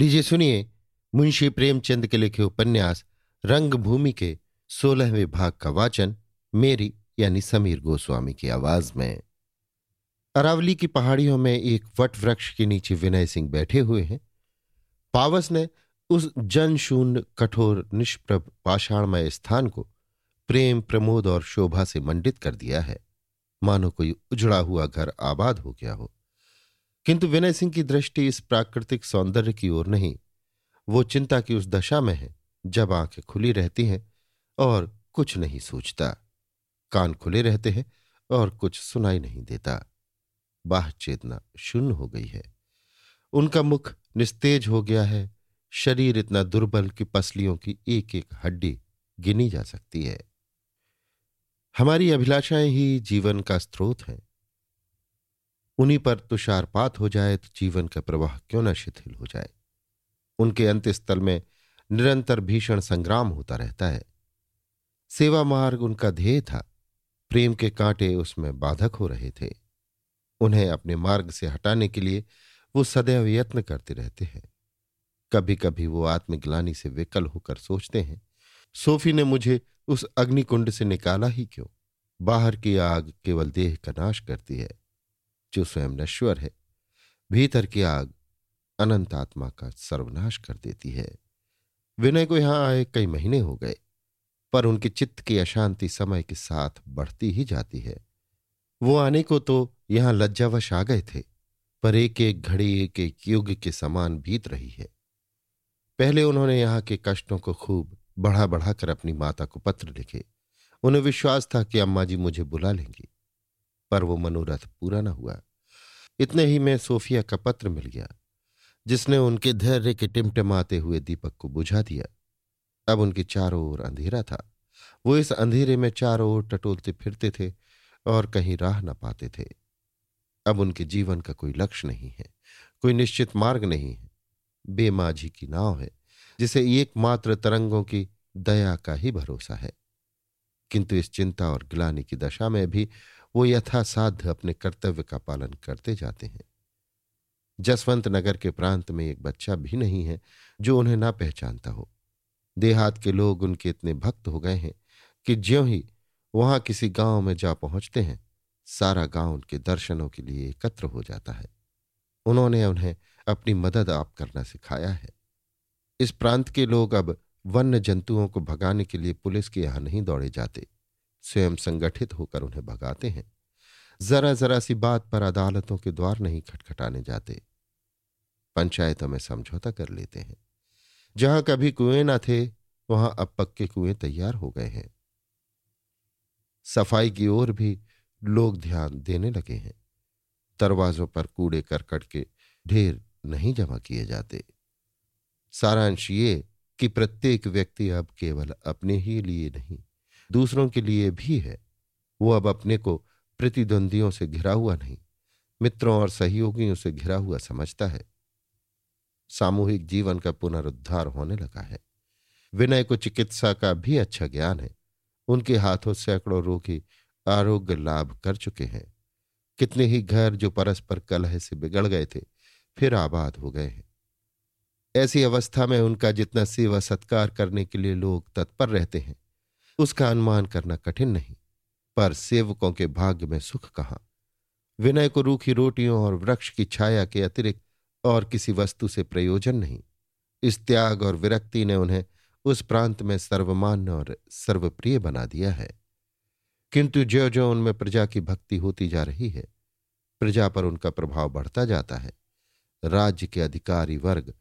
लीजिए, सुनिए, मुंशी प्रेमचंद के लिखे उपन्यास, रंगभूमि के सोलहवें भाग का वाचन, मेरी यानी समीर गोस्वामी की आवाज़ में। अरावली की पहाड़ियों में एक वट वृक्ष के नीचे विनय सिंह बैठे हुए हैं। पावस ने उस जनशून्य, कठोर, निष्प्रभ, पाषाणमय स्थान को प्रेम, प्रमोद और शोभा से मंडित कर दिया है। मानो कोई उजड़ा हुआ घर आबाद हो गया हो। किंतु विनय सिंह की दृष्टि इस प्राकृतिक सौंदर्य की ओर नहीं। वो चिंता की उस दशा में है, जब आँखें खुली रहती हैं और कुछ नहीं सोचता कान खुले रहते हैं और कुछ सुनाई नहीं देता। बाह चेतना शून्य हो गई है। उनका मुख निस्तेज हो गया है। शरीर इतना दुर्बल कि पसलियों की एक एक हड्डी गिनी जा सकती है। हमारी अभिलाषाएँ ही जीवन का स्रोत हैं। उन्हीं पर तुषारपात हो जाए तो जीवन का प्रवाह क्यों न शिथिल हो जाए? उनके अंत्यस्थल में निरंतर भीषण संग्राम होता रहता है। सेवा मार्ग उनका ध्येय था। प्रेम के कांटे उसमें बाधक हो रहे थे। उन्हें अपने मार्ग से हटाने के लिए वो सदैव यत्न करते रहते हैं। कभी कभी वो आत्मग्लानी से विकल होकर सोचते हैं, सोफी ने मुझे उस अग्निकुंड से निकाला ही क्यों? बाहर की आग केवल देह का नाश करती है। जो स्वयं नश्वर है, भीतर की आग अनंत आत्मा का सर्वनाश कर देती है। विनय को यहाँ आए कई महीने हो गए, पर उनके चित्त की अशांति समय के साथ बढ़ती ही जाती है। वो आने को तो यहाँ लज्जावश आ गए थे, पर एक एक घड़ी एक एक युग के समान बीत रही है। पहले उन्होंने यहाँ के कष्टों को खूब बढ़ा बढ़ाकर अपनी माता को पत्र लिखे। उन्हें विश्वास था कि अम्मा जी मुझे बुला लेंगी। पर वो मनोरथ पूरा न हुआ। इतने ही में सोफिया का पत्र मिल गया, जिसने उनके धैर्य के टिमटिमाते हुए दीपक को बुझा दिया। अब उनकी चारों ओर अंधेरा था। वो इस अंधेरे में चारों ओर टटोलते फिरते थे और कहीं राह न पाते थे। अब उनके जीवन का कोई लक्ष्य नहीं है, कोई निश्चित मार्ग नहीं है। बेमाझी की नाव है, जिसे एकमात्र तरंगों की दया का ही भरोसा है। किंतु इस चिंता और गिलानी की दशा में भी वो यथासाध्य अपने कर्तव्य का पालन करते जाते हैं। जसवंत नगर के प्रांत में एक बच्चा भी नहीं है, जो उन्हें ना पहचानता हो। देहात के लोग उनके इतने भक्त हो गए हैं कि ज्यों ही वहाँ किसी गाँव में जा पहुँचते हैं, सारा गाँव उनके दर्शनों के लिए एकत्र हो जाता है। उन्होंने उन्हें अपनी मदद आप करना सिखाया है। इस प्रांत के लोग अब वन्य जंतुओं को भगाने के लिए पुलिस के यहाँ नहीं दौड़े जाते। स्वयं संगठित होकर उन्हें भगाते हैं। जरा जरा सी बात पर अदालतों के द्वार नहीं खटखटाने जाते। पंचायतों में समझौता कर लेते हैं। जहाँ कभी कुएँ न थे, वहाँ अब पक्के कुएँ तैयार हो गए हैं। सफ़ाई की ओर भी लोग ध्यान देने लगे हैं। दरवाजों पर कूड़े करकट के ढेर नहीं जमा किए जाते। सारांश ये कि प्रत्येक व्यक्ति अब केवल अपने ही लिए नहीं दूसरों के लिए भी है। वो अब अपने को प्रतिद्वंदियों से घिरा हुआ नहीं, मित्रों और सहयोगियों से घिरा हुआ समझता है। सामूहिक जीवन का पुनरुद्धार होने लगा है। विनय को चिकित्सा का भी अच्छा ज्ञान है। उनके हाथों सैकड़ों रोगी आरोग्य लाभ कर चुके हैं। कितने ही घर जो परस्पर कलह से बिगड़ गए थे, फिर आबाद हो गए हैं। ऐसी अवस्था में उनका जितना सेवा सत्कार करने के लिए लोग तत्पर रहते हैं उसका अनुमान करना कठिन नहीं। पर सेवकों के भाग्य में सुख कहाँ? विनय को रूखी रोटियों और वृक्ष की छाया के अतिरिक्त और किसी वस्तु से प्रयोजन नहीं। इस त्याग और विरक्ति ने उन्हें उस प्रांत में सर्वमान्य और सर्वप्रिय बना दिया है। किंतु ज्यो ज्यो उनमें प्रजा की भक्ति होती जा रही है, प्रजा पर उनका प्रभाव बढ़ता जाता है। राज्य के अधिकारी वर्ग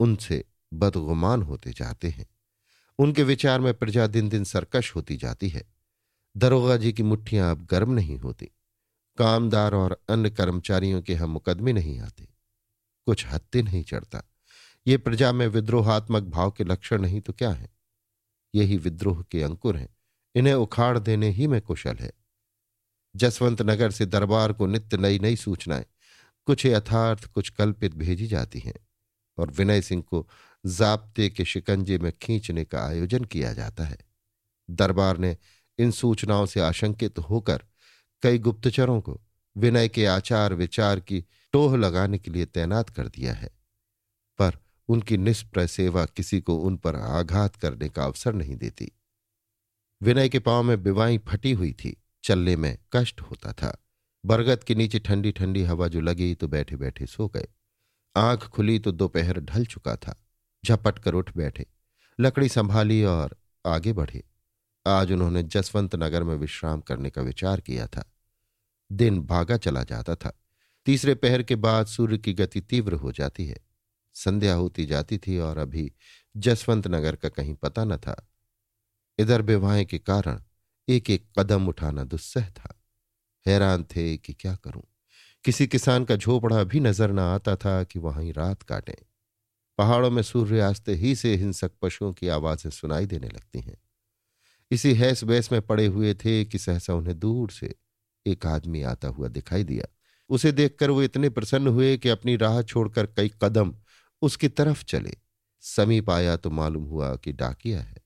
उनसे बदगुमान होते जाते हैं। उनके विचार में प्रजा दिन दिन सरकश होती जाती है। दरोगा जी की मुठ्ठियाँ अब गर्म नहीं होती। कामदार और अन्य कर्मचारियों के हम मुकदमे नहीं आते। कुछ हत्ते नहीं चढ़ता। ये प्रजा में विद्रोहात्मक भाव के लक्षण नहीं तो क्या है? यही विद्रोह के अंकुर हैं। इन्हें उखाड़ देने ही में कुशल है। जसवंत नगर से दरबार को नित्य नई नई सूचनाएँ, कुछ यथार्थ, कुछ कल्पित भेजी जाती हैं और विनय सिंह को जाप्ते के शिकंजे में खींचने का आयोजन किया जाता है। दरबार ने इन सूचनाओं से आशंकित होकर कई गुप्तचरों को विनय के आचार विचार की टोह लगाने के लिए तैनात कर दिया है। पर उनकी निष्प्रय सेवा किसी को उन पर आघात करने का अवसर नहीं देती। विनय के पाँव में बिवाई फटी हुई थी, चलने में कष्ट होता था। बरगद के नीचे ठंडी ठंडी हवा जो लगी तो बैठे बैठे सो गए। आँख खुली तो दोपहर ढल चुका था। झपट कर उठ बैठे। लकड़ी संभाली और आगे बढ़े। आज उन्होंने जसवंत नगर में विश्राम करने का विचार किया था। दिन भागा चला जाता था। तीसरे पहर के बाद सूर्य की गति तीव्र हो जाती है। संध्या होती जाती थी और अभी जसवंत नगर का कहीं पता न था। इधर विवाह के कारण एक एक कदम उठाना दुस्सह था। हैरान थे कि क्या करूँ। किसी किसान का झोपड़ा भी नज़र न आता था कि वहीं रात काटें। पहाड़ों में सूर्यास्त ही से हिंसक पशुओं की आवाज़ें सुनाई देने लगती हैं। इसी हैस बैस में पड़े हुए थे कि सहसा उन्हें दूर से एक आदमी आता हुआ दिखाई दिया। उसे देखकर वो इतने प्रसन्न हुए कि अपनी राह छोड़कर कई कदम उसकी तरफ़ चले। समीप आया तो मालूम हुआ कि डाकिया है।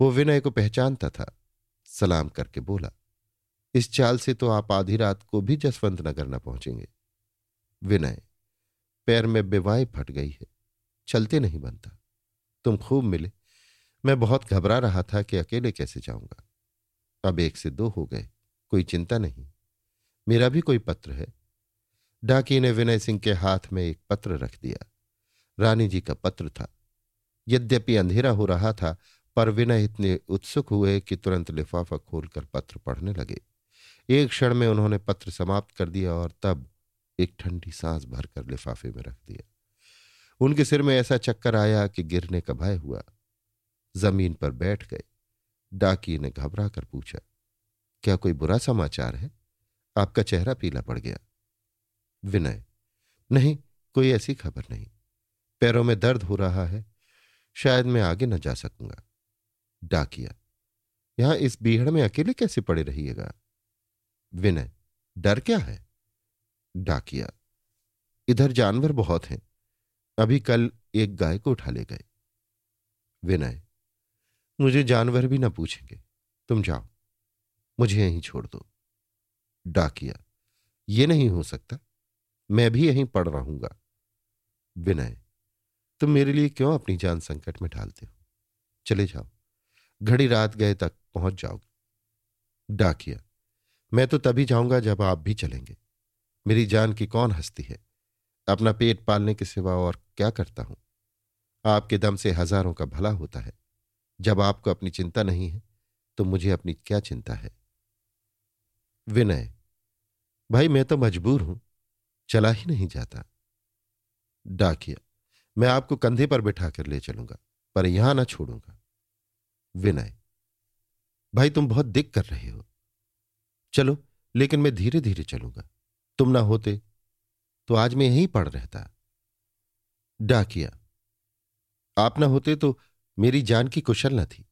वो विनय को पहचानता था। सलाम करके बोला, इस चाल से तो आप आधी रात को भी जसवंत नगर न पहुँचेंगे। विनय, पैर में बेवाएँ फट गई है। चलते नहीं बनता। तुम खूब मिले। मैं बहुत घबरा रहा था कि अकेले कैसे जाऊँगा। अब एक से दो हो गए, कोई चिंता नहीं। मेरा भी कोई पत्र है। डाकी ने विनय सिंह के हाथ में एक पत्र रख दिया। रानी जी का पत्र था। यद्यपि अंधेरा हो रहा था, पर विनय इतने उत्सुक हुए कि तुरंत लिफाफा खोलकर पत्र पढ़ने लगे। एक क्षण में उन्होंने पत्र समाप्त कर दिया और तब एक ठंडी सांस भरकर लिफाफे में रख दिया। उनके सिर में ऐसा चक्कर आया कि गिरने का भय हुआ। ज़मीन पर बैठ गए। डाकी ने घबरा कर पूछा, क्या कोई बुरा समाचार है? आपका चेहरा पीला पड़ गया। विनय, नहीं, कोई ऐसी खबर नहीं। पैरों में दर्द हो रहा है। शायद मैं आगे न जा सकूँगा। डाकिया, यहाँ इस बीहड़ में अकेले कैसे पड़े रहिएगा? विनय, डर क्या है? डाकिया, इधर जानवर बहुत हैं। अभी कल एक गाय को उठा ले गए। विनय, मुझे जानवर भी ना पूछेंगे। तुम जाओ, मुझे यहीं छोड़ दो। डाकिया, ये नहीं हो सकता। मैं भी यहीं पड़ रहूँगा। विनय, तुम मेरे लिए क्यों अपनी जान संकट में डालते हो? चले जाओ, घड़ी रात गए तक पहुँच जाओगे। डाकिया, मैं तो तभी जाऊँगा जब आप भी चलेंगे। मेरी जान की कौन हस्ती है? अपना पेट पालने के सिवा और क्या करता हूँ? आपके दम से हज़ारों का भला होता है। जब आपको अपनी चिंता नहीं है तो मुझे अपनी क्या चिंता है? विनय, भाई मैं तो मजबूर हूँ, चला ही नहीं जाता। डाकिया, मैं आपको कंधे पर बिठा कर ले चलूँगा, पर यहाँ ना छोड़ूँगा। विनय, भाई तुम बहुत दिक कर रहे हो। चलो, लेकिन मैं धीरे धीरे चलूँगा। तुम ना होते तो आज मैं यहीं पड़ रहता। डाकिया आप ना होते तो मेरी जान की कुशल न थी।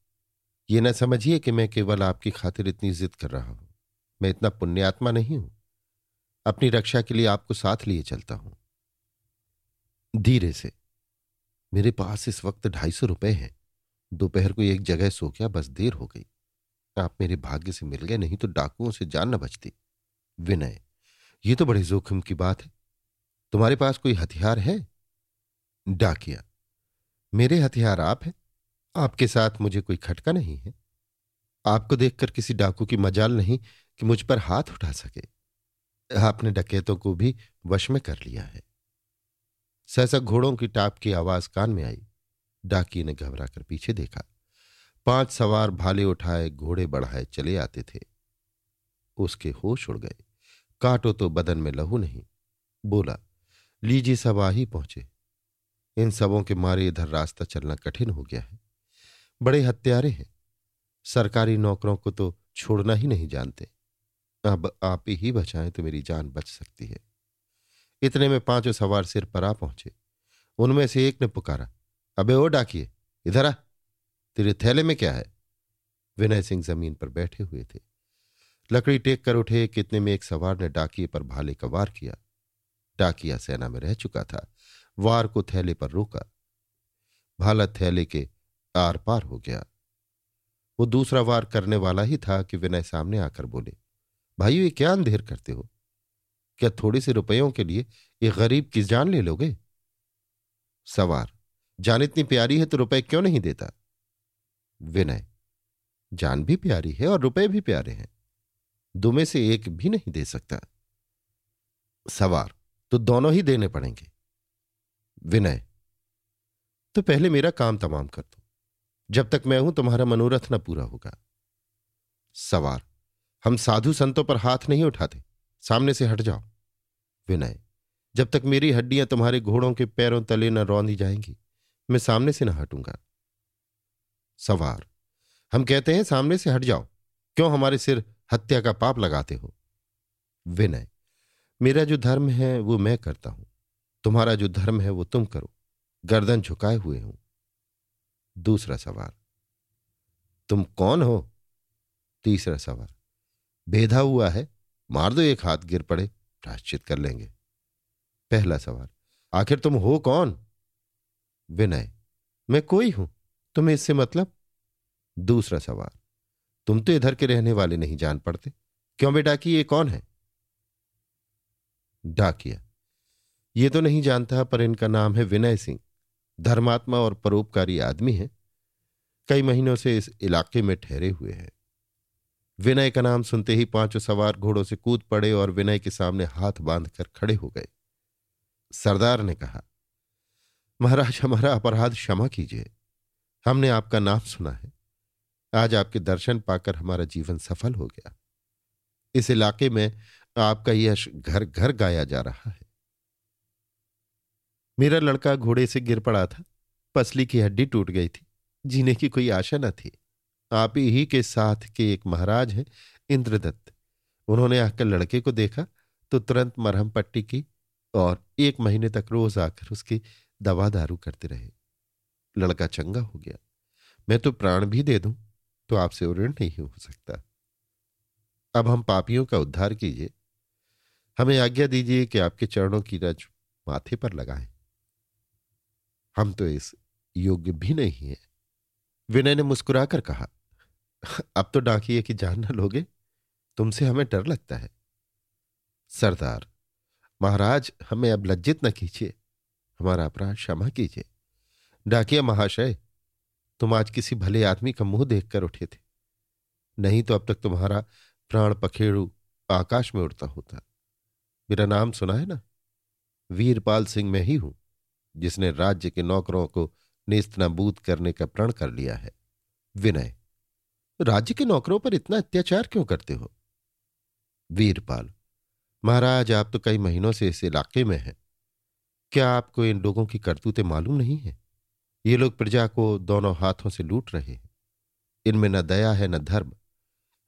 ये न समझिए कि मैं केवल आपकी खातिर इतनी जिद कर रहा हूँ। मैं इतना पुण्यात्मा नहीं हूँ। अपनी रक्षा के लिए आपको साथ लिए चलता हूँ। धीरे से। मेरे पास इस वक्त ढाई सौ रुपए हैं। दोपहर को एक जगह सो गया बस देर हो गई। आप मेरे भाग्य से मिल गए, नहीं तो डाकुओं से जान न बचती। विनय, ये तो बड़े जोखिम की बात है। तुम्हारे पास कोई हथियार है? डाकिया, मेरे हथियार आप हैं। आपके साथ मुझे कोई खटका नहीं है। आपको देखकर किसी डाकू की मजाल नहीं कि मुझ पर हाथ उठा सके। आपने डकैतों को भी वश में कर लिया है। सहसा घोड़ों की टाप की आवाज़ कान में आई। डाकी ने घबरा कर पीछे देखा। पाँच सवार भाले उठाए, घोड़े बढ़ाए, चले आते थे। उसके होश उड़ गए। काटो तो बदन में लहू नहीं। बोला लीजिए सब आ ही पहुँचे। इन सबों के मारे इधर रास्ता चलना कठिन हो गया है। बड़े हत्यारे हैं। सरकारी नौकरों को तो छोड़ना ही नहीं जानते। अब आप ही बचाएँ तो मेरी जान बच सकती है। इतने में पाँचों सवार सिर पर आ पहुँचे। उनमें से एक ने पुकारा, अबे ओ डाकिए, इधर आ। तेरे थैले में क्या है? विनय सिंह ज़मीन पर बैठे हुए थे। लकड़ी टेक कर उठे, कितने में एक सवार ने डाकिए पर भाले का वार किया। डाकिया सेना में रह चुका था। वार को थैले पर रोका। भाला थैले के आर पार हो गया। वो दूसरा वार करने वाला ही था कि विनय सामने आकर बोले भाई ये क्या अंधेर करते हो? क्या थोड़ी से रुपयों के लिए ये गरीब की जान ले लोगे? सवार, जान इतनी प्यारी है तो रुपए क्यों नहीं देता? विनय, जान भी प्यारी है और रुपए भी प्यारे हैं। दो में से एक भी नहीं दे सकता। सवार तो दोनों ही देने पड़ेंगे। विनय तो पहले मेरा काम तमाम कर दो। जब तक मैं हूँ, तुम्हारा मनोरथ न पूरा होगा। सवार, हम साधु संतों पर हाथ नहीं उठाते। सामने से हट जाओ। विनय, जब तक मेरी हड्डियाँ तुम्हारे घोड़ों के पैरों तले न रौंदी जाएँगी, मैं सामने से न हटूँगा। सवार, हम कहते हैं सामने से हट जाओ। क्यों हमारे सिर हत्या का पाप लगाते हो? विनय मेरा जो धर्म है, वो मैं करता हूँ। तुम्हारा जो धर्म है, वो तुम करो। गर्दन झुकाए हुए हूँ। दूसरा सवाल। तुम कौन हो? तीसरा सवाल। भेदा हुआ है? मार दो एक हाथ, गिर पड़े प्राश्चित कर लेंगे। पहला सवाल। आखिर तुम हो कौन? विनय। मैं कोई हूँ? तुम्हें इससे मतलब? दूसरा सवाल। तुम तो इधर के रहने वाले नहीं जान पड़ते। क्यों बेटा कि ये कौन है? डाकिया। ये तो नहीं जानता, पर इनका नाम है विनय सिंह। धर्मात्मा और परोपकारी आदमी है। कई महीनों से इस इलाके में ठहरे हुए हैं। विनय का नाम सुनते ही पाँचों सवार घोड़ों से कूद पड़े और विनय के सामने हाथ बांधकर खड़े हो गए। सरदार ने कहा, महाराज, हमारा अपराध क्षमा कीजिए। हमने आपका नाम सुना है। आज आपके दर्शन पाकर हमारा जीवन सफल हो गया। इस इलाके में आपका यश घर घर गाया जा रहा है। मेरा लड़का घोड़े से गिर पड़ा था, पसली की हड्डी टूट गई थी, जीने की कोई आशा न थी। आप ही के साथ के एक महाराज हैं, इंद्रदत्त। उन्होंने आकर लड़के को देखा तो तुरंत मरहम पट्टी की और एक महीने तक रोज आकर उसकी दवा दारू करते रहे। लड़का चंगा हो गया। मैं तो प्राण भी दे दूँ तो आपसे ऋण नहीं हो सकता। अब हम पापियों का उद्धार कीजिए। हमें आज्ञा दीजिए कि आपके चरणों की रज माथे पर लगाएँ। हम तो इस योग्य भी नहीं है। विनय ने मुस्कुराकर कहा, अब तो डाकिए की जान न लोगे। तुमसे हमें डर लगता है। सरदार, महाराज, हमें अब लज्जित न कीजिए। हमारा अपराध क्षमा कीजिए। डाकिया महाशय, तुम आज किसी भले आदमी का मुँह देखकर उठे थे। नहीं तो अब तक तुम्हारा प्राण पखेड़ू आकाश में उड़ता होता। मेरा नाम सुना है ना? वीरपाल सिंह मैं ही हूँ, जिसने राज्य के नौकरों को नेस्तनाबूद करने का प्रण कर लिया है। विनय, राज्य के नौकरों पर इतना अत्याचार क्यों करते हो? वीरपाल, महाराज, आप तो कई महीनों से इस इलाके में हैं। क्या आपको इन लोगों की करतूतें मालूम नहीं है? ये लोग प्रजा को दोनों हाथों से लूट रहे हैं। इनमें न दया है, न धर्म।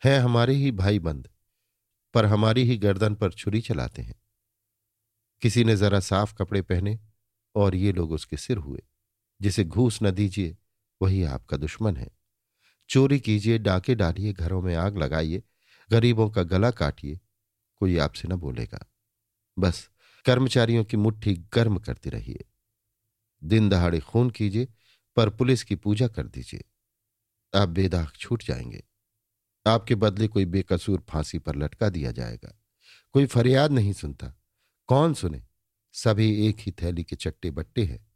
है हमारे ही भाई बंद। पर हमारी ही गर्दन पर छुरी चलाते हैं। किसी ने जरा साफ़ कपड़े पहने और ये लोग उसके सिर हुए, जिसे घूस न दीजिए, वही आपका दुश्मन है। चोरी कीजिए, डाके डालिए, घरों में आग लगाइए, गरीबों का गला काटिए, कोई आपसे न बोलेगा। बस कर्मचारियों की मुट्ठी गर्म करती रहिए। दिन दहाड़े खून कीजिए, पर पुलिस की पूजा कर दीजिए। आप बेदाग छूट जाएँगे। आपके बदले कोई बेकसूर फांसी पर लटका दिया जाएगा। कोई फरियाद नहीं सुनता। कौन सुने? सभी एक ही थैली के चट्टे बट्टे हैं।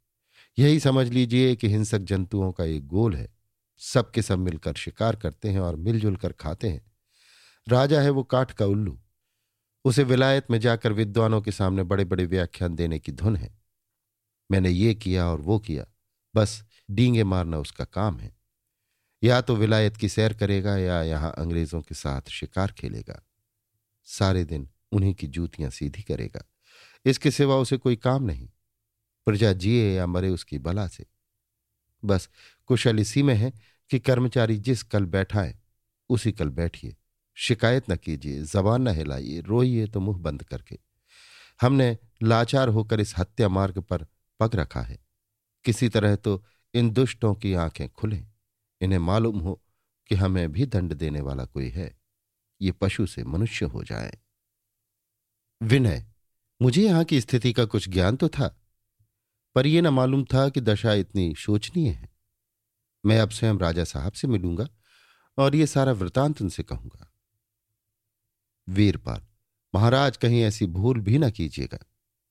यही समझ लीजिए कि हिंसक जंतुओं का एक गोल है। सबके सब मिलकर शिकार करते हैं और मिलजुल कर खाते हैं। राजा है वो काठ का उल्लू। उसे विलायत में जाकर विद्वानों के सामने बड़े बड़े व्याख्यान देने की धुन है। मैंने ये किया और वो किया। बस डींगे मारना उसका काम है। या तो विलायत की सैर करेगा या यहाँ अंग्रेज़ों के साथ शिकार खेलेगा। सारे दिन उन्हीं की जूतियाँ सीधी करेगा। इसके सिवा उसे कोई काम नहीं। प्रजा जिए या मरे उसकी बला से। बस कुशल इसी में है कि कर्मचारी जिस कल बैठा है उसी कल बैठिए। शिकायत न कीजिए, जबान न हिलाइए, रोइए तो मुँह बंद करके। हमने लाचार होकर इस हत्या मार्ग पर पग रखा है। किसी तरह तो इन दुष्टों की आँखें खुलें। इन्हें मालूम हो कि हमें भी दंड देने वाला कोई है। ये पशु से मनुष्य हो जाए। विनय, मुझे यहाँ की स्थिति का कुछ ज्ञान तो था, पर यह न मालूम था कि दशा इतनी शोचनीय है। मैं अब स्वयं राजा साहब से मिलूँगा और ये सारा वृतांत उनसे कहूँगा। वीरपाल, महाराज कहीं ऐसी भूल भी ना कीजिएगा,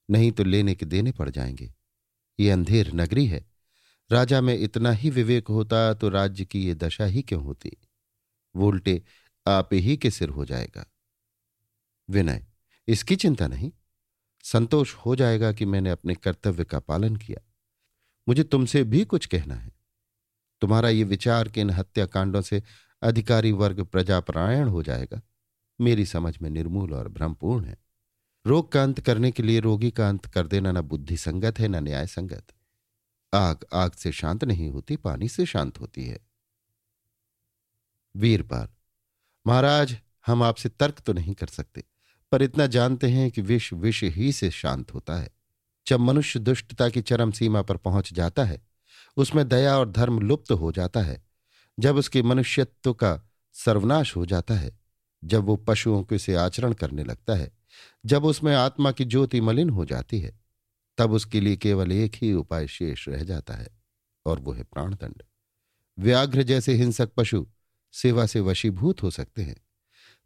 नहीं तो लेने के देने पड़ जाएँगे। ये अंधेर नगरी है राजा में इतना ही विवेक होता तो राज्य की ये दशा ही क्यों होती? वो उल्टे आप ही के सिर हो जाएगा। विनय, इसकी चिंता नहीं। संतोष हो जाएगा कि मैंने अपने कर्तव्य का पालन किया। मुझे तुमसे भी कुछ कहना है। तुम्हारा ये विचार कि इन हत्याकांडों से अधिकारी वर्ग प्रजापरायण हो जाएगा, मेरी समझ में निर्मूल और भ्रमपूर्ण है। रोग का अंत करने के लिए रोगी का अंत कर देना न बुद्धि संगत है, न न्याय संगत आग आग से शांत नहीं होती, पानी से शांत होती है। वीरपाल महाराज, हम आपसे तर्क तो नहीं कर सकते, पर इतना जानते हैं कि विष विष ही से शांत होता है। जब मनुष्य दुष्टता की चरम सीमा पर पहुँच जाता है, उसमें दया और धर्म लुप्त हो जाता है। जब उसके मनुष्यत्व का सर्वनाश हो जाता है, जब वो पशुओं के से आचरण करने लगता है, जब उसमें आत्मा की ज्योति मलिन हो जाती है तब उसके लिए केवल एक ही उपाय शेष रह जाता है, और वो है प्राणदंड। व्याघ्र जैसे हिंसक पशु सेवा से वशीभूत हो सकते हैं,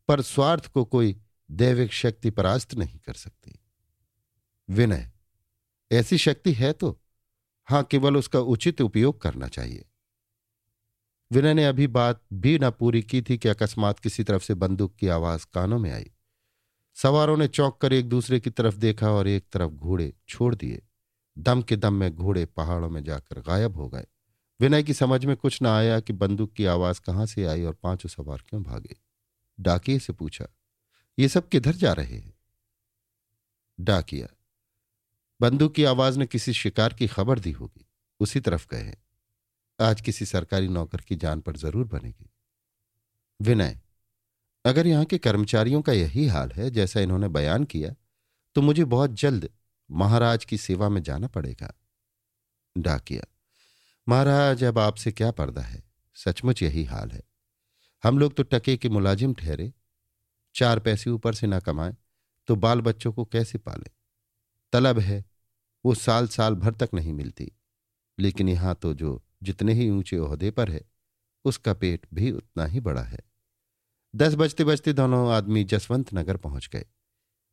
पर स्वार्थ को कोई दैविक शक्ति परास्त नहीं कर सकती। विनय, ऐसी शक्ति है तो हाँ, केवल उसका उचित उपयोग करना चाहिए। विनय ने अभी बात भी न पूरी की थी कि अकस्मात किसी तरफ़ से बंदूक की आवाज़ कानों में आई। सवारों ने चौंक कर एक दूसरे की तरफ़ देखा और एक तरफ़ घोड़े छोड़ दिए। दम के दम में घोड़े पहाड़ों में जाकर गायब हो गए। विनय की समझ में कुछ न आया कि बंदूक की आवाज़ कहाँ से आई और पाँचों सवार क्यों भागे। डाकिए से पूछा, ये सब किधर जा रहे हैं? डाकिया, बंदूक की आवाज़ ने किसी शिकार की खबर दी होगी। उसी तरफ़ गए आज किसी सरकारी नौकर की जान पर ज़रूर बनेगी। विनय अगर यहाँ के कर्मचारियों का यही हाल है, जैसा इन्होंने बयान किया तो मुझे बहुत जल्द महाराज की सेवा में जाना पड़ेगा। डाकिया, महाराज, अब आपसे क्या पर्दा है? सचमुच यही हाल है। हम लोग तो टके के मुलाजिम ठहरे। चार पैसे ऊपर से ना कमाए तो बाल बच्चों को कैसे पाले? तलब है, वो साल साल भर तक नहीं मिलती। लेकिन यहाँ तो जो जितने ही ऊँचे ओहदे पर है, उसका पेट भी उतना ही बड़ा है। दस बजते बजते दोनों आदमी जसवंत नगर पहुँच गए।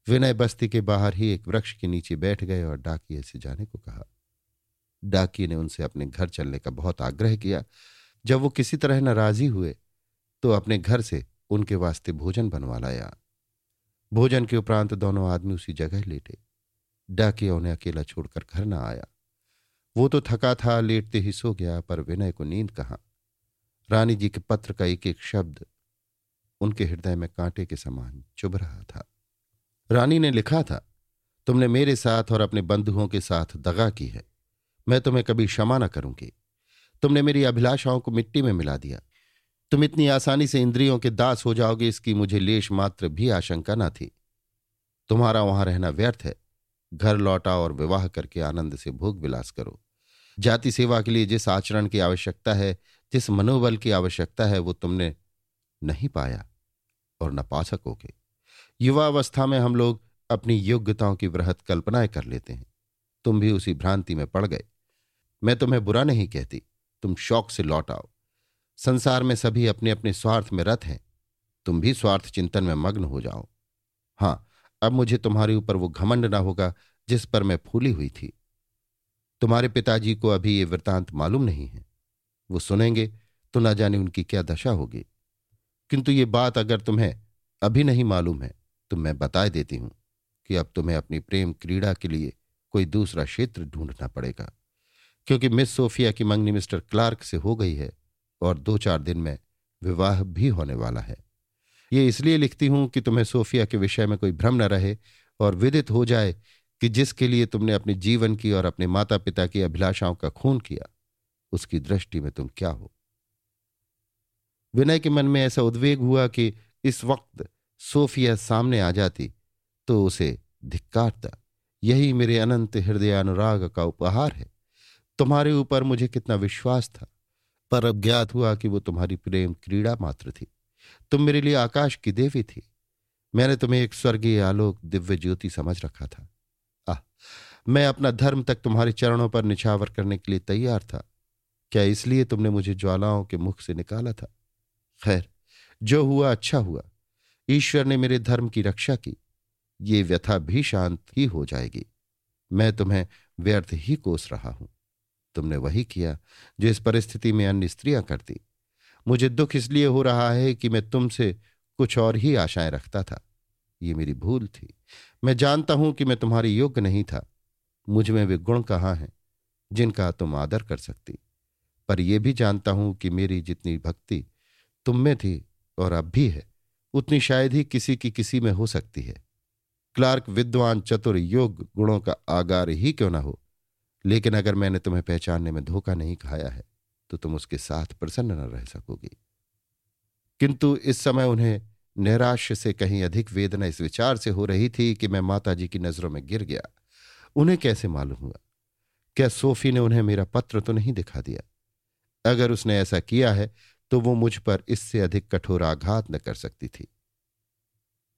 विनय बस्ती के बाहर ही एक वृक्ष के नीचे बैठ गए और डाकिए से जाने को कहा। डाकिए ने उनसे अपने घर चलने का बहुत आग्रह किया। जब वो किसी तरह नाराजी हुए तो अपने घर से उनके वास्ते भोजन बनवा लाया। भोजन के उपरांत दोनों आदमी उसी जगह लेटे। डाकिया उन्हें अकेला छोड़कर घर न आया। वो तो थका था, लेटते ही सो गया, पर विनय को नींद कहा? रानी जी के पत्र का एक एक शब्द उनके हृदय में कांटे के समान चुभ रहा था। रानी ने लिखा था, तुमने मेरे साथ और अपने बंधुओं के साथ दगा की है। मैं तुम्हें कभी क्षमा न करूँगी। तुमने मेरी अभिलाषाओं को मिट्टी में मिला दिया। तुम इतनी आसानी से इंद्रियों के दास हो जाओगे इसकी मुझे लेश मात्र भी आशंका न थी। तुम्हारा वहाँ रहना व्यर्थ है। घर लौटा और विवाह करके आनंद से भोग विलास करो। जाति सेवा के लिए जिस आचरण की आवश्यकता है, जिस मनोबल की आवश्यकता है, वो तुमने नहीं पाया। और न पा सकोगे युवावस्था में हम लोग अपनी योग्यताओं की वृहत कल्पनाएँ कर लेते हैं। तुम भी उसी भ्रांति में पड़ गए। मैं तुम्हें बुरा नहीं कहती। तुम शौक से लौट आओ। संसार में सभी अपने अपने स्वार्थ में रत हैं। तुम भी स्वार्थ चिंतन में मग्न हो जाओ। हाँ, अब मुझे तुम्हारे ऊपर वो घमंड ना होगा जिस पर मैं फूली हुई थी। तुम्हारे पिताजी को अभी ये वृतांत मालूम नहीं है। वो सुनेंगे तो ना जाने उनकी क्या दशा होगी। किंतु ये बात अगर तुम्हें अभी नहीं मालूम है तो मैं बता देती हूँ कि अब तुम्हें अपनी प्रेम क्रीड़ा के लिए कोई दूसरा क्षेत्र ढूंढना पड़ेगा। क्योंकि मिस सोफिया की मंगनी मिस्टर क्लार्क से हो गई है और दो चार दिन में विवाह भी होने वाला है। ये इसलिए लिखती हूँ कि तुम्हें सोफिया के विषय में कोई भ्रम न रहे और विदित हो जाए कि जिसके लिए तुमने अपने जीवन की और अपने माता पिता की अभिलाषाओं का खून किया, उसकी दृष्टि में तुम क्या हो। विनय के मन में ऐसा उद्वेग हुआ कि इस वक्त सोफिया सामने आ जाती तो उसे धिक्कारता, यही मेरे अनंत हृदय अनुराग का उपहार है। तुम्हारे ऊपर मुझे कितना विश्वास था, पर अब ज्ञात हुआ कि वो तुम्हारी प्रेम क्रीड़ा मात्र थी। तुम मेरे लिए आकाश की देवी थी। मैंने तुम्हें एक स्वर्गीय आलोक दिव्य ज्योति समझ रखा था। आह, मैं अपना धर्म तक तुम्हारे चरणों पर निछावर करने के लिए तैयार था। क्या इसलिए तुमने मुझे ज्वालाओं के मुख से निकाला था? खैर, जो हुआ अच्छा हुआ। ईश्वर ने मेरे धर्म की रक्षा की। ये व्यथा भी शांत ही हो जाएगी। मैं तुम्हें व्यर्थ ही कोस रहा हूँ। तुमने वही किया, जो इस परिस्थिति में अन्य स्त्रियाँ करती। मुझे दुख इसलिए हो रहा है कि मैं तुमसे कुछ और ही आशाएँ रखता था। ये मेरी भूल थी। मैं जानता हूँ कि मैं तुम्हारी योग्य नहीं था। मुझमें वे गुण कहाँ हैं, जिनका तुम आदर कर सकती। पर यह भी जानता हूँ कि मेरी जितनी भक्ति तुम में थी और अब भी है। उतनी शायद ही किसी की किसी में हो सकती है। क्लार्क, विद्वान, चतुर योग गुणों का आगार ही क्यों ना हो? लेकिन अगर मैंने तुम्हें पहचानने में धोखा नहीं खाया है तो तुम उसके साथ प्रसन्न न रह सकोगी। किंतु इस समय उन्हें निराश से कहीं अधिक वेदना इस विचार से हो रही थी कि मैं माताजी की नज़रों में गिर गया। उन्हें कैसे मालूम हुआ? क्या सोफी ने उन्हें मेरा पत्र तो नहीं दिखा दिया? अगर उसने ऐसा किया है तो वो मुझ पर इससे अधिक कठोर आघात न कर सकती थी।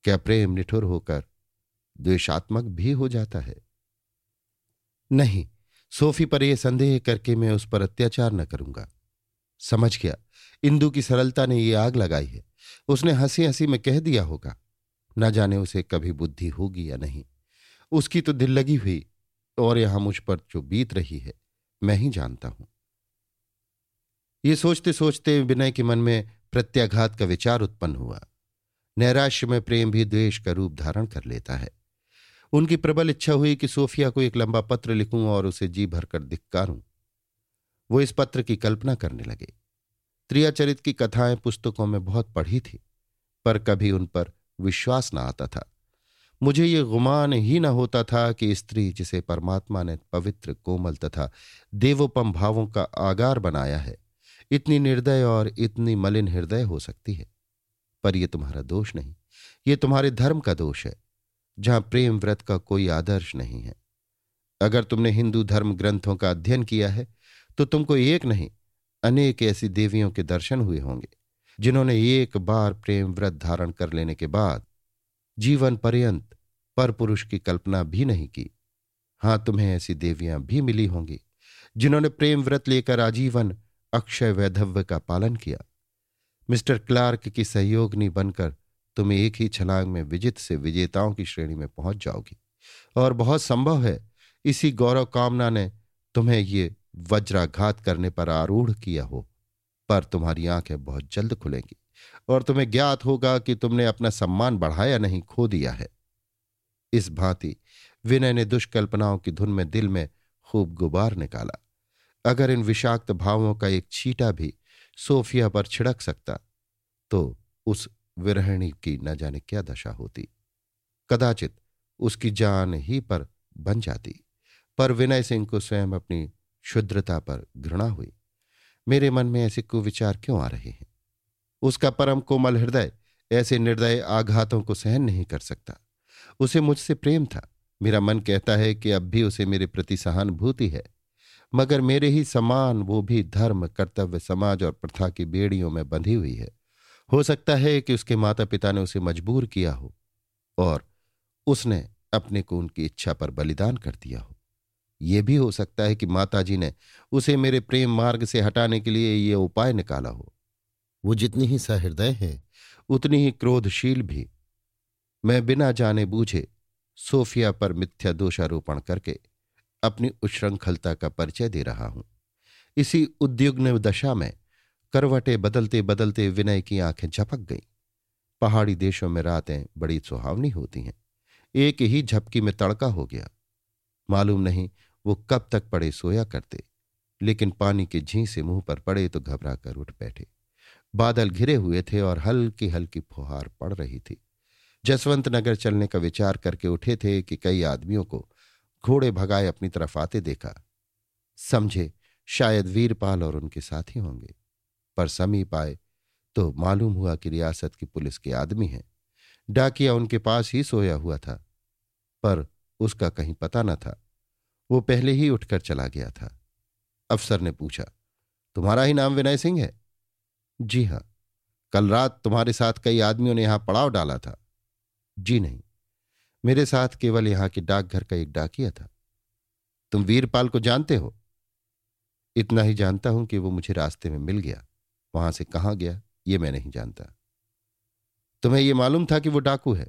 क्या प्रेम निठुर होकर द्वेषात्मक भी हो जाता है? नहीं, सोफी पर यह संदेह करके मैं उस पर अत्याचार न करूँगा। समझ गया, इंदु की सरलता ने यह आग लगाई है। उसने हँसी हँसी में कह दिया होगा, न जाने उसे कभी बुद्धि होगी या नहीं। उसकी तो दिल लगी हुई, और यहाँ मुझ पर जो बीत रही है, मैं ही जानता हूँ। ये सोचते सोचते विनय के मन में प्रत्याघात का विचार उत्पन्न हुआ। नैराश्य में प्रेम भी द्वेष का रूप धारण कर लेता है। उनकी प्रबल इच्छा हुई कि सोफिया को एक लंबा पत्र लिखूं और उसे जी भरकर धिक्कारूं। वो इस पत्र की कल्पना करने लगे। त्रियाचरित की कथाएँ पुस्तकों में बहुत पढ़ी थी, पर कभी उन पर विश्वास न आता था। मुझे ये गुमान ही न होता था कि स्त्री जिसे परमात्मा ने पवित्र कोमल तथा देवोपम भावों का आगार बनाया है इतनी निर्दय और इतनी मलिन हृदय हो सकती है। पर यह तुम्हारा दोष नहीं। ये तुम्हारे धर्म का दोष है, जहाँ प्रेम व्रत का कोई आदर्श नहीं है। अगर तुमने हिंदू धर्म ग्रंथों का अध्ययन किया है तो तुमको एक नहीं, अनेक ऐसी देवियों के दर्शन हुए होंगे, जिन्होंने एक बार प्रेम व्रत धारण कर लेने के बाद जीवन पर्यंत पर पुरुष की कल्पना भी नहीं की। हाँ, तुम्हें ऐसी देवियाँ भी मिली होंगी, जिन्होंने प्रेम व्रत लेकर आजीवन अक्षय वैधव्य का पालन किया। मिस्टर क्लार्क की सहयोगनी बनकर तुम एक ही छलांग में विजित से विजेताओं की श्रेणी में पहुँच जाओगी। और बहुत संभव है, इसी गौरव कामना ने तुम्हें ये वज्राघात करने पर आरूढ़ किया हो, पर तुम्हारी आँखें बहुत जल्द खुलेंगी और तुम्हें ज्ञात होगा कि तुमने अपना सम्मान बढ़ाया नहीं, खो दिया है। इस भांति विनय ने दुष्कल्पनाओं की धुन में दिल में खूब गुबार निकाला। अगर इन विषाक्त भावों का एक छीटा भी सोफिया पर छिड़क सकता तो उस विरहिणी की न जाने क्या दशा होती। कदाचित उसकी जान ही पर बन जाती, पर विनय सिंह को स्वयं अपनी क्षुद्रता पर घृणा हुई। मेरे मन में ऐसे कुविचार क्यों आ रहे हैं? उसका परम कोमल हृदय ऐसे निर्दय आघातों को सहन नहीं कर सकता। उसे मुझसे प्रेम था। मेरा मन कहता है कि अब भी उसे मेरे प्रति सहानुभूति है। मगर मेरे ही समान वो भी धर्म कर्तव्य समाज और प्रथा की बेड़ियों में बंधी हुई है। हो सकता है कि उसके माता पिता ने उसे मजबूर किया हो और उसने अपने को उनकी इच्छा पर बलिदान कर दिया हो। यह भी हो सकता है कि माताजी ने उसे मेरे प्रेम मार्ग से हटाने के लिए ये उपाय निकाला हो। वो जितनी ही सहृदय है उतनी ही क्रोधशील भी। मैं बिना जाने बूझे सोफिया पर मिथ्या दोषारोपण करके अपनी उच्छृंखलता का परिचय दे रहा हूँ। इसी उद्युग्न दशा में करवटे बदलते बदलते विनय की आँखें झपक गईं। पहाड़ी देशों में रातें बड़ी सुहावनी होती हैं। एक ही झपकी में तड़का हो गया। मालूम नहीं वो कब तक पड़े सोया करते, लेकिन पानी के झीं से मुँह पर पड़े तो घबरा कर उठ बैठे। बादल घिरे हुए थे और हल्की हल्की फुहार पड़ रही थी। जसवंत नगर चलने का विचार करके उठे थे कि कई आदमियों को घोड़े भगाए अपनी तरफ़ आते देखा। समझे, शायद वीरपाल और उनके साथी होंगे। पर समीप आए तो मालूम हुआ कि रियासत की पुलिस के आदमी हैं। डाकिया उनके पास ही सोया हुआ था, पर उसका कहीं पता न था। वो पहले ही उठकर चला गया था। अफसर ने पूछा, तुम्हारा ही नाम विनय सिंह है? जी हाँ। कल रात तुम्हारे साथ कई आदमियों ने यहाँ पड़ाव डाला था। जी नहीं। मेरे साथ केवल यहाँ के डाकघर का एक डाकिया था। तुम वीरपाल को जानते हो? इतना ही जानता हूँ कि वो मुझे रास्ते में मिल गया। वहाँ से कहाँ गया, ये मैं नहीं जानता। तुम्हें यह मालूम था कि वो डाकू है?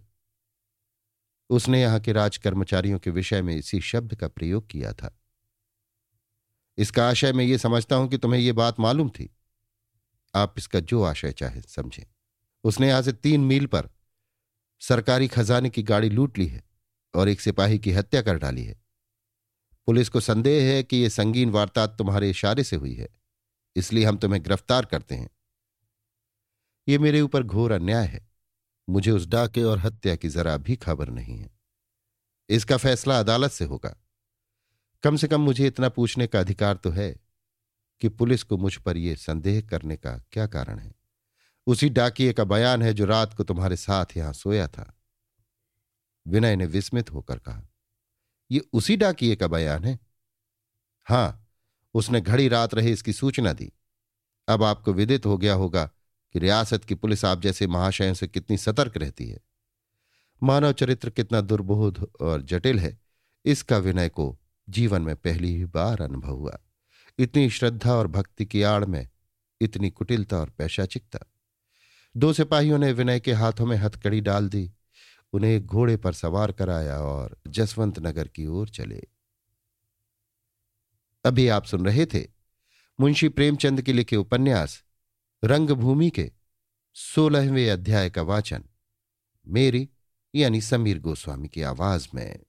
उसने यहाँ के राज कर्मचारियों के विषय में इसी शब्द का प्रयोग किया था। इसका आशय मैं ये समझता हूँ कि तुम्हें यह बात मालूम थी। आप इसका जो आशय चाहे, समझे। उसने यहाँ से तीन मील पर सरकारी खजाने की गाड़ी लूट ली है और एक सिपाही की हत्या कर डाली है। पुलिस को संदेह है कि यह संगीन वार्ता तुम्हारे इशारे से हुई है, इसलिए हम तुम्हें गिरफ़्तार करते हैं। यह मेरे ऊपर घोर अन्याय है। मुझे उस डाके और हत्या की जरा भी खबर नहीं है। इसका फैसला अदालत से होगा। कम से कम मुझे इतना पूछने का अधिकार तो है कि पुलिस को मुझ पर यह संदेह करने का क्या कारण है। उसी डाकिए का बयान है जो रात को तुम्हारे साथ यहाँ सोया था। विनय ने विस्मित होकर कहा यह उसी डाकिए का बयान है? हाँ, उसने घड़ी रात रहे इसकी सूचना दी। अब आपको विदित हो गया होगा कि रियासत की पुलिस आप जैसे महाशयों से कितनी सतर्क रहती है। मानव चरित्र कितना दुर्बोध और जटिल है। इसका विनय को जीवन में पहली ही बार अनुभव हुआ। इतनी श्रद्धा और भक्ति की आड़ में, इतनी कुटिलता और पैशाचिकता। दो सिपाहियों ने विनय के हाथों में हथकड़ी डाल दी, उन्हें एक घोड़े पर सवार कराया और जसवंत नगर की ओर चले। अभी आप सुन रहे थे मुंशी प्रेमचंद के लिखे उपन्यास, रंगभूमि के सोलहवें अध्याय का वाचन। मेरी यानी समीर गोस्वामी की आवाज़ में।